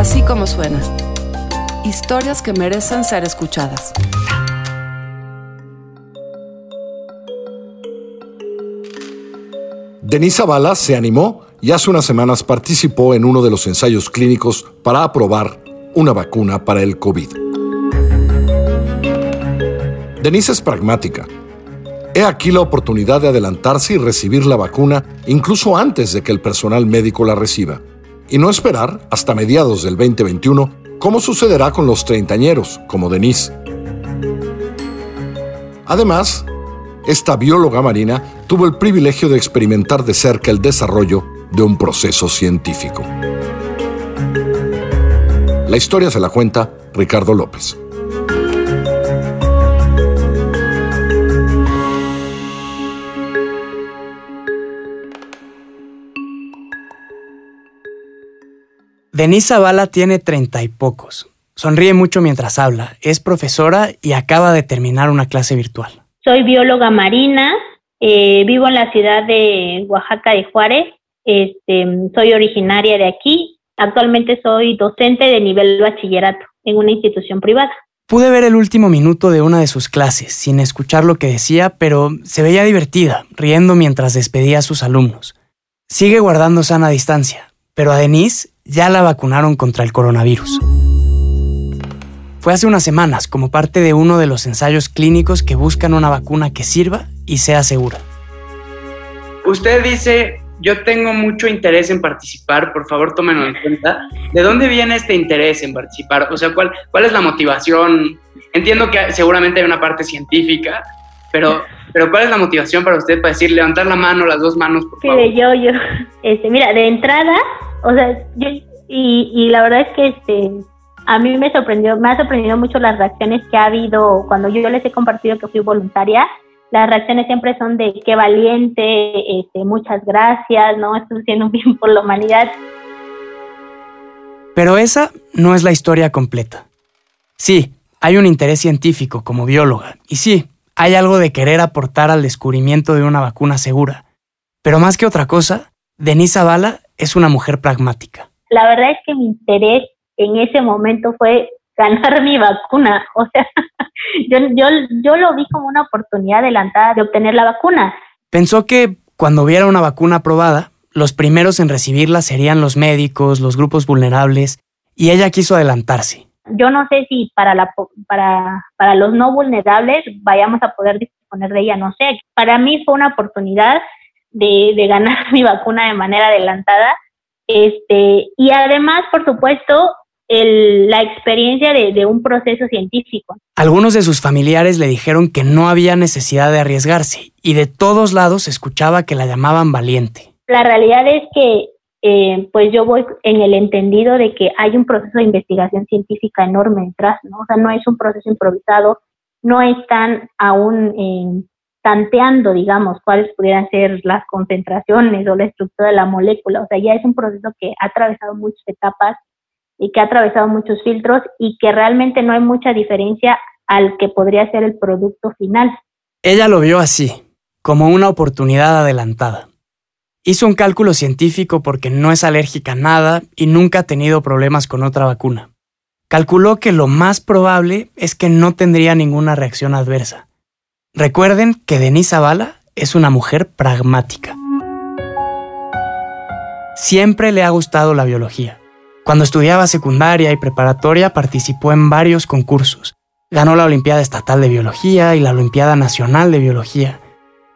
Así como suena. Historias que merecen ser escuchadas. Denise Zavala se animó y hace unas semanas participó en uno de los ensayos clínicos para aprobar una vacuna para el COVID. Denise es pragmática. He aquí la oportunidad de adelantarse y recibir la vacuna incluso antes de que el personal médico la reciba, y no esperar hasta mediados del 2021, como sucederá con los treintañeros, como Denise. Además, esta bióloga marina tuvo el privilegio de experimentar de cerca el desarrollo de un proceso científico. La historia se la cuenta Ricardo López. Denise Zavala tiene treinta y pocos. Sonríe mucho mientras habla, es profesora y acaba de terminar una clase virtual. Soy bióloga marina, eh, vivo en la ciudad de Oaxaca de Juárez, este, soy originaria de aquí, actualmente soy docente de nivel bachillerato en una institución privada. Pude ver el último minuto de una de sus clases, sin escuchar lo que decía, pero se veía divertida, riendo mientras despedía a sus alumnos. Sigue guardando sana distancia, pero a Denise ya la vacunaron contra el coronavirus. Fue hace unas semanas como parte de uno de los ensayos clínicos que buscan una vacuna que sirva y sea segura. Usted dice, yo tengo mucho interés en participar, por favor tómenlo en cuenta. ¿De dónde viene este interés en participar? O sea, ¿cuál, cuál es la motivación? Entiendo que seguramente hay una parte científica, pero, pero ¿cuál es la motivación para usted para decir levantar la mano, las dos manos, por favor? Sí, yo, yo. Este, mira, de entrada, o sea, yo, y, y la verdad es que este, a mí me sorprendió, me ha sorprendido mucho las reacciones que ha habido cuando yo, les he compartido que fui voluntaria. Las reacciones siempre son de qué valiente, este, muchas gracias, ¿no? Estoy haciendo un bien por la humanidad. Pero esa no es la historia completa. Sí, hay un interés científico como bióloga, y sí, hay algo de querer aportar al descubrimiento de una vacuna segura. Pero más que otra cosa, Denise Zavala es una mujer pragmática. La verdad es que mi interés en ese momento fue ganar mi vacuna. O sea, yo, yo, yo lo vi como una oportunidad adelantada de obtener la vacuna. Pensó que cuando hubiera una vacuna aprobada, los primeros en recibirla serían los médicos, los grupos vulnerables, y ella quiso adelantarse. Yo no sé si para, la, para, para los no vulnerables vayamos a poder disponer de ella, no sé. Para mí fue una oportunidad de, de ganar mi vacuna de manera adelantada. Este, y además, por supuesto, el, la experiencia de, de, un proceso científico. Algunos de sus familiares le dijeron que no había necesidad de arriesgarse y de todos lados escuchaba que la llamaban valiente. La realidad es que eh, pues yo voy en el entendido de que hay un proceso de investigación científica enorme detrás, ¿no? O sea, no es un proceso improvisado, no están aún eh, tanteando, digamos, cuáles pudieran ser las concentraciones o la estructura de la molécula, o sea, ya es un proceso que ha atravesado muchas etapas y que ha atravesado muchos filtros y que realmente no hay mucha diferencia al que podría ser el producto final. Ella lo vio así, como una oportunidad adelantada. Hizo un cálculo científico porque no es alérgica a nada y nunca ha tenido problemas con otra vacuna. Calculó que lo más probable es que no tendría ninguna reacción adversa. Recuerden que Denise Zavala es una mujer pragmática. Siempre le ha gustado la biología. Cuando estudiaba secundaria y preparatoria participó en varios concursos. Ganó la Olimpiada Estatal de Biología y la Olimpiada Nacional de Biología.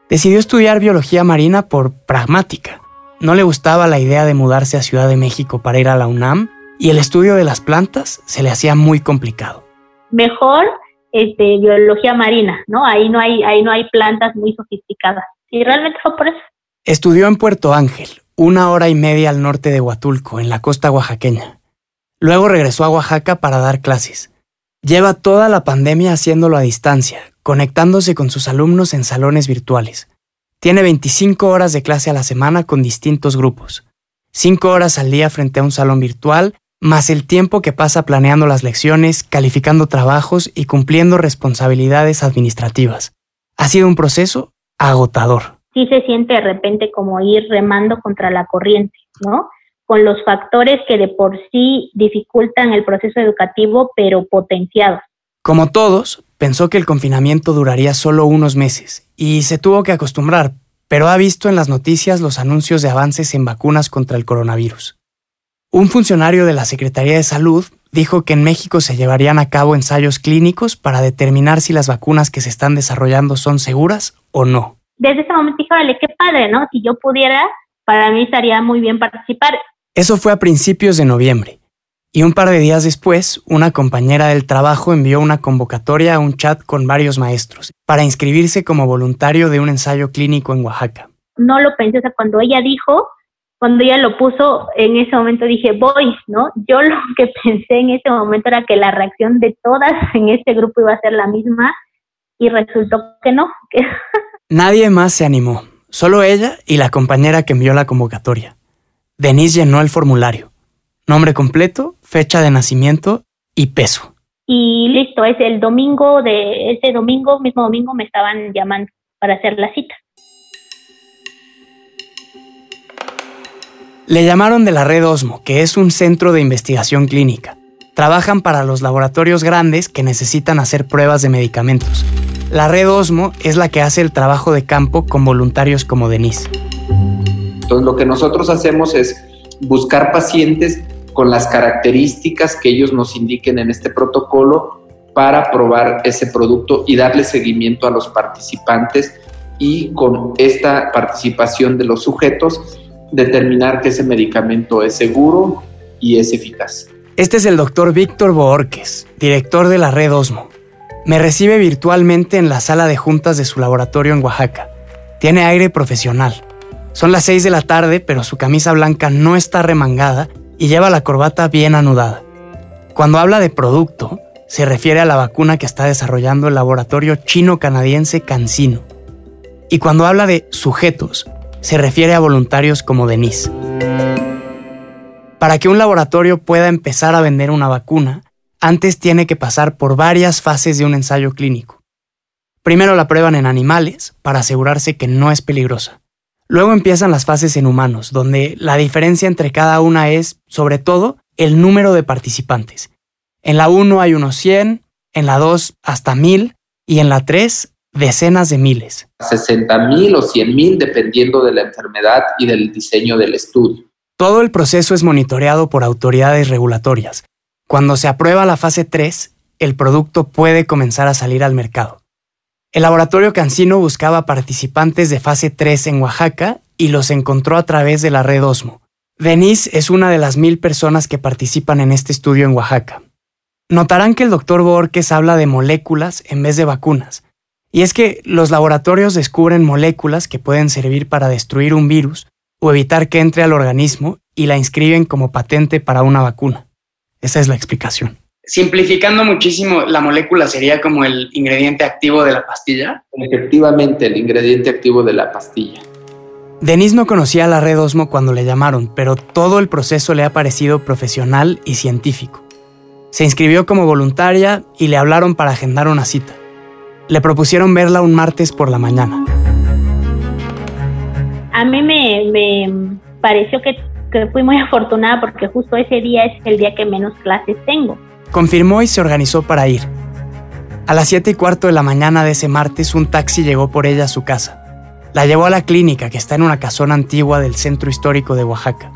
Decidió estudiar biología marina por pragmática. No le gustaba la idea de mudarse a Ciudad de México para ir a la UNAM y el estudio de las plantas se le hacía muy complicado. Mejor este, biología marina, ¿no? Ahí no hay, ahí no hay plantas muy sofisticadas. Y realmente fue por eso. Estudió en Puerto Ángel, una hora y media al norte de Huatulco, en la costa oaxaqueña. Luego regresó a Oaxaca para dar clases. Lleva toda la pandemia haciéndolo a distancia, conectándose con sus alumnos en salones virtuales. Tiene 25 horas de clase a la semana con distintos grupos. 5 horas al día frente a un salón virtual, más el tiempo que pasa planeando las lecciones, calificando trabajos y cumpliendo responsabilidades administrativas. Ha sido un proceso agotador sí se siente de repente como ir remando contra la corriente, ¿no? con los factores que de por sí dificultan el proceso educativo, pero potenciados. Como todos, pensó que el confinamiento duraría solo unos meses y se tuvo que acostumbrar, pero ha visto en las noticias los anuncios de avances en vacunas contra el coronavirus. Un funcionario de la Secretaría de Salud dijo que en México se llevarían a cabo ensayos clínicos para determinar si las vacunas que se están desarrollando son seguras o no. Desde ese momento dije, vale, qué padre, ¿no? Si yo pudiera, para mí estaría muy bien participar. Eso fue a principios de noviembre. Y un par de días después, una compañera del trabajo envió una convocatoria a un chat con varios maestros para inscribirse como voluntario de un ensayo clínico en Oaxaca. No lo pensé, o sea, cuando ella dijo, cuando ella lo puso, en ese momento dije, voy, ¿no? Yo lo que pensé en ese momento era que la reacción de todas en este grupo iba a ser la misma y resultó que no. Nadie más se animó, solo ella y la compañera que envió la convocatoria. Denise llenó el formulario. Nombre completo, fecha de nacimiento y peso. Y listo, es el domingo de ese domingo, mismo domingo me estaban llamando para hacer la cita. Le llamaron de la red Osmo, que es un centro de investigación clínica. Trabajan para los laboratorios grandes que necesitan hacer pruebas de medicamentos. La red Osmo es la que hace el trabajo de campo con voluntarios como Denise. Entonces lo que nosotros hacemos es buscar pacientes con las características que ellos nos indiquen en este protocolo para probar ese producto y darle seguimiento a los participantes y con esta participación de los sujetos determinar que ese medicamento es seguro y es eficaz. Este es el doctor Víctor Boorques, director de la red Osmo. Me recibe virtualmente en la sala de juntas de su laboratorio en Oaxaca. Tiene aire profesional. Son las 6 de la tarde, pero su camisa blanca no está remangada y lleva la corbata bien anudada. Cuando habla de producto, se refiere a la vacuna que está desarrollando el laboratorio chino-canadiense CanSino. Y cuando habla de sujetos, se refiere a voluntarios como Denise. Para que un laboratorio pueda empezar a vender una vacuna, antes tiene que pasar por varias fases de un ensayo clínico. Primero la prueban en animales para asegurarse que no es peligrosa. Luego empiezan las fases en humanos, donde la diferencia entre cada una es, sobre todo, el número de participantes. En la 1 hay unos 100, en la 2 hasta 1000 y en la 3 decenas de miles. 60 mil o 100 mil dependiendo de la enfermedad y del diseño del estudio. Todo el proceso es monitoreado por autoridades regulatorias. Cuando se aprueba la fase 3, el producto puede comenzar a salir al mercado. El laboratorio Cancino buscaba participantes de fase 3 en Oaxaca y los encontró a través de la red Osmo. Denise es una de las mil personas que participan en este estudio en Oaxaca. Notarán que el doctor Borges habla de moléculas en vez de vacunas. Y es que los laboratorios descubren moléculas que pueden servir para destruir un virus o evitar que entre al organismo y la inscriben como patente para una vacuna. Esa es la explicación. Simplificando muchísimo, la molécula sería como el ingrediente activo de la pastilla. Efectivamente, el ingrediente activo de la pastilla. Denise no conocía la red Osmo cuando le llamaron, pero todo el proceso le ha parecido profesional y científico. Se inscribió como voluntaria y le hablaron para agendar una cita. Le propusieron verla un martes por la mañana. A mí me, pareció que, que fui muy afortunada porque justo ese día es el día que menos clases tengo. Confirmó y se organizó para ir. A las 7 y cuarto de la mañana de ese martes, un taxi llegó por ella a su casa. La llevó a la clínica que está en una casona antigua del centro histórico de Oaxaca.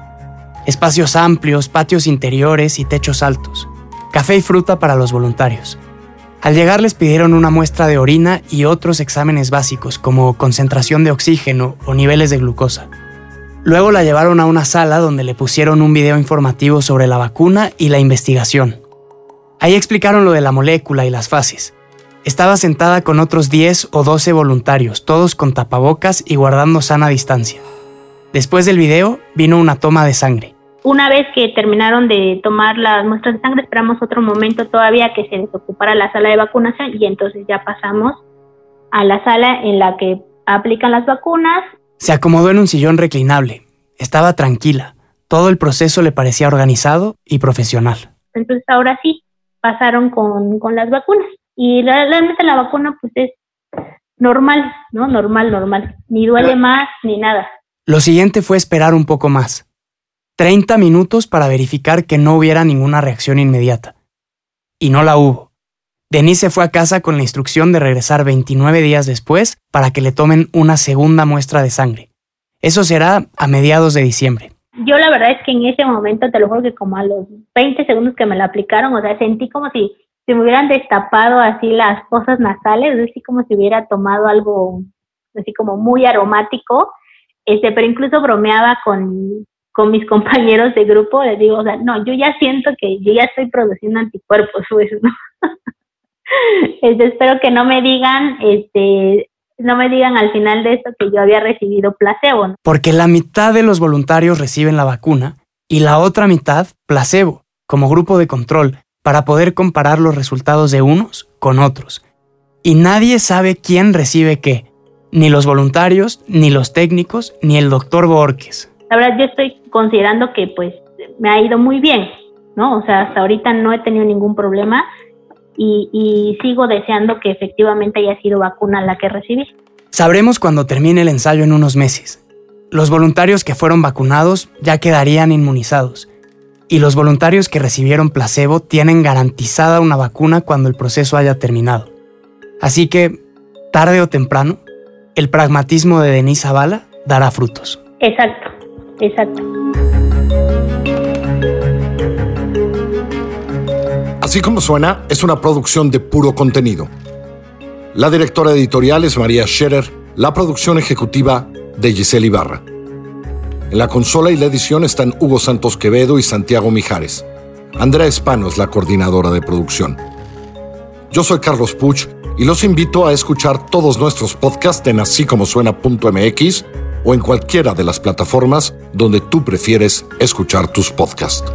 Espacios amplios, patios interiores y techos altos. Café y fruta para los voluntarios. Al llegar les pidieron una muestra de orina y otros exámenes básicos como concentración de oxígeno o niveles de glucosa. Luego la llevaron a una sala donde le pusieron un video informativo sobre la vacuna y la investigación. Ahí explicaron lo de la molécula y las fases. Estaba sentada con otros 10 o 12 voluntarios, todos con tapabocas y guardando sana distancia. Después del video vino una toma de sangre. Una vez que terminaron de tomar las muestras de sangre, esperamos otro momento todavía que se desocupara la sala de vacunación y entonces ya pasamos a la sala en la que aplican las vacunas. Se acomodó en un sillón reclinable. Estaba tranquila. Todo el proceso le parecía organizado y profesional. Entonces ahora sí, pasaron con, con las vacunas. Y realmente la vacuna pues es normal, ¿no? Normal, normal. Ni duele más ni nada. Lo siguiente fue esperar un poco más. 30 minutos para verificar que no hubiera ninguna reacción inmediata. Y no la hubo. Denise se fue a casa con la instrucción de regresar 29 días después para que le tomen una segunda muestra de sangre. Eso será a mediados de diciembre. Yo la verdad es que en ese momento, te lo juro que como a los 20 segundos que me la aplicaron, o sea, sentí como si se me hubieran destapado así las fosas nasales, así como si hubiera tomado algo así como muy aromático, este, pero incluso bromeaba con, con mis compañeros de grupo, les digo, o sea, no, yo ya siento que yo ya estoy produciendo anticuerpos, pues, ¿no? este, espero que no me digan, este, no me digan al final de esto que yo había recibido placebo. Porque la mitad de los voluntarios reciben la vacuna y la otra mitad placebo, como grupo de control, para poder comparar los resultados de unos con otros. Y nadie sabe quién recibe qué, ni los voluntarios, ni los técnicos, ni el doctor Borges. La verdad yo estoy considerando que pues me ha ido muy bien, ¿no? O sea, hasta ahorita no he tenido ningún problema y, sigo deseando que efectivamente haya sido vacuna la que recibí. Sabremos cuando termine el ensayo en unos meses. Los voluntarios que fueron vacunados ya quedarían inmunizados y los voluntarios que recibieron placebo tienen garantizada una vacuna cuando el proceso haya terminado. Así que, tarde o temprano, el pragmatismo de Denise Zavala dará frutos. Exacto, exacto. Así como suena, es una producción de puro contenido. La directora editorial es María Scherer, la producción ejecutiva de Giselle Ibarra. En la consola y la edición están Hugo Santos Quevedo y Santiago Mijares. Andrea Espano es la coordinadora de producción. Yo soy Carlos Puch y los invito a escuchar todos nuestros podcasts en así como suena.mx o en cualquiera de las plataformas donde tú prefieres escuchar tus podcasts.